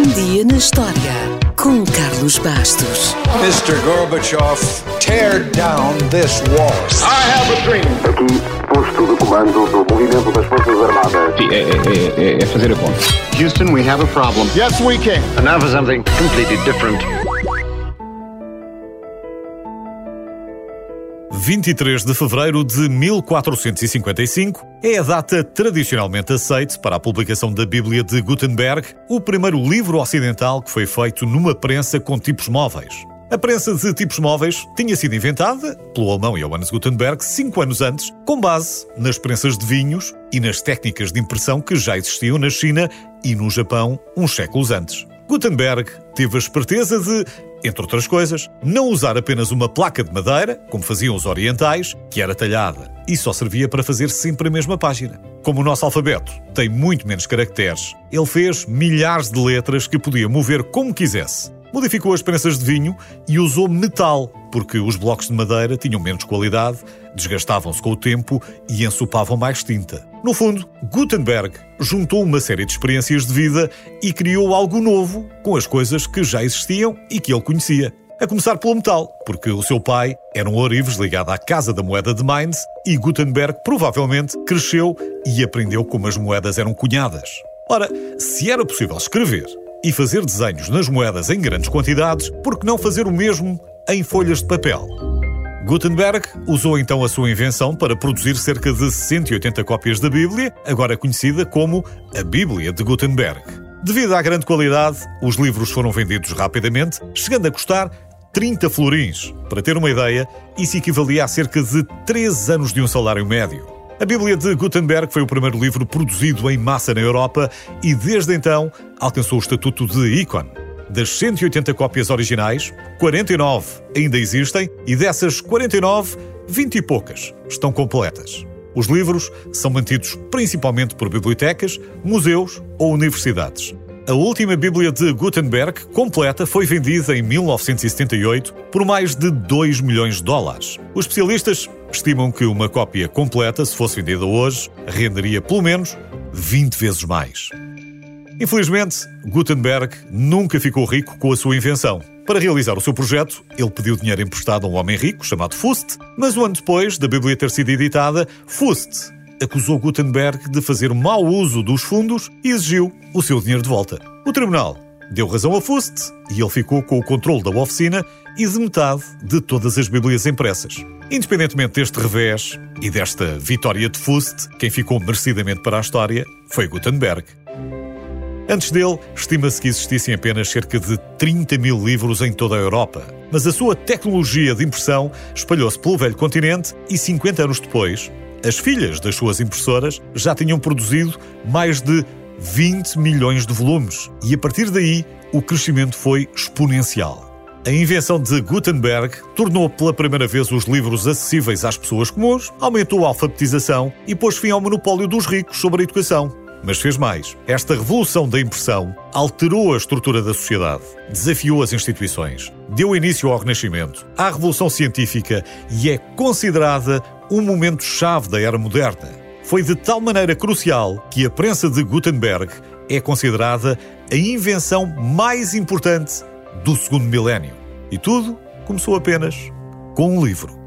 Um dia na história com Carlos Bastos. Mr. Gorbachev, tear down this wall. I have a dream. Aqui, posto de comando do movimento das Forças Armadas. Sim, é, é, é, é fazer a conta. Houston, we have a problem. Yes, we can. And now for something completely different. 23 de fevereiro de 1455 é a data tradicionalmente aceite para a publicação da Bíblia de Gutenberg, o primeiro livro ocidental que foi feito numa prensa com tipos móveis. A prensa de tipos móveis tinha sido inventada pelo alemão Johannes Gutenberg cinco anos antes, com base nas prensas de vinhos e nas técnicas de impressão que já existiam na China e no Japão uns séculos antes. Gutenberg teve a esperteza de, entre outras coisas, não usar apenas uma placa de madeira, como faziam os orientais, que era talhada e só servia para fazer sempre a mesma página. Como o nosso alfabeto tem muito menos caracteres, ele fez milhares de letras que podia mover como quisesse. Modificou as prensas de vinho e usou metal, porque os blocos de madeira tinham menos qualidade, desgastavam-se com o tempo e ensopavam mais tinta. No fundo, Gutenberg juntou uma série de experiências de vida e criou algo novo com as coisas que já existiam e que ele conhecia. A começar pelo metal, porque o seu pai era um ourives ligado à Casa da Moeda de Mainz e Gutenberg provavelmente cresceu e aprendeu como as moedas eram cunhadas. Ora, se era possível escrever e fazer desenhos nas moedas em grandes quantidades, por que não fazer o mesmo em folhas de papel? Gutenberg usou então a sua invenção para produzir cerca de 180 cópias da Bíblia, agora conhecida como a Bíblia de Gutenberg. Devido à grande qualidade, os livros foram vendidos rapidamente, chegando a custar 30 florins. Para ter uma ideia, isso equivalia a cerca de 3 anos de um salário médio. A Bíblia de Gutenberg foi o primeiro livro produzido em massa na Europa e, desde então, alcançou o estatuto de ícone. Das 180 cópias originais, 49 ainda existem e dessas 49, 20 e poucas estão completas. Os livros são mantidos principalmente por bibliotecas, museus ou universidades. A última Bíblia de Gutenberg, completa, foi vendida em 1978 por mais de 2 milhões de dólares. Os especialistas estimam que uma cópia completa, se fosse vendida hoje, renderia pelo menos 20 vezes mais. Infelizmente, Gutenberg nunca ficou rico com a sua invenção. Para realizar o seu projeto, ele pediu dinheiro emprestado a um homem rico chamado Fust, mas um ano depois da Bíblia ter sido editada, Fust acusou Gutenberg de fazer mau uso dos fundos e exigiu o seu dinheiro de volta. O tribunal deu razão a Fust e ele ficou com o controle da oficina e de metade de todas as Bíblias impressas. Independentemente deste revés e desta vitória de Fust, quem ficou merecidamente para a história foi Gutenberg. Antes dele, estima-se que existissem apenas cerca de 30 mil livros em toda a Europa. Mas a sua tecnologia de impressão espalhou-se pelo velho continente e 50 anos depois, as filhas das suas impressoras já tinham produzido mais de 20 milhões de volumes. E a partir daí, o crescimento foi exponencial. A invenção de Gutenberg tornou pela primeira vez os livros acessíveis às pessoas comuns, aumentou a alfabetização e pôs fim ao monopólio dos ricos sobre a educação. Mas fez mais. Esta revolução da impressão alterou a estrutura da sociedade, desafiou as instituições, deu início ao Renascimento, à Revolução Científica e é considerada um momento-chave da era moderna. Foi de tal maneira crucial que a prensa de Gutenberg é considerada a invenção mais importante do segundo milénio. E tudo começou apenas com um livro.